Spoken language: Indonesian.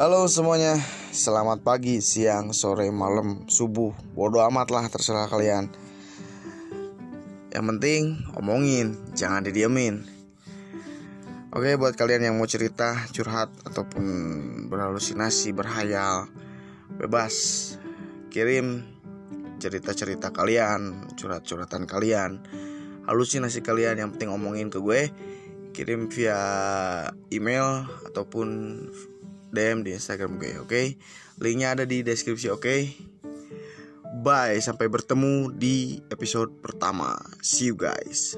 Halo semuanya, selamat pagi, siang, sore, malam, subuh. Bodoh amat lah terserah kalian. Yang penting omongin, jangan didiemin. Oke buat kalian yang mau cerita, curhat, ataupun berhalusinasi, berhayal Bebas Kirim cerita-cerita kalian, curhat-curhatan kalian Halusinasi kalian. Yang penting omongin ke gue Kirim via email ataupun DM di Instagram gue, oke? Okay? Linknya ada di deskripsi, oke? Okay? Bye, sampai bertemu di episode pertama. See you guys.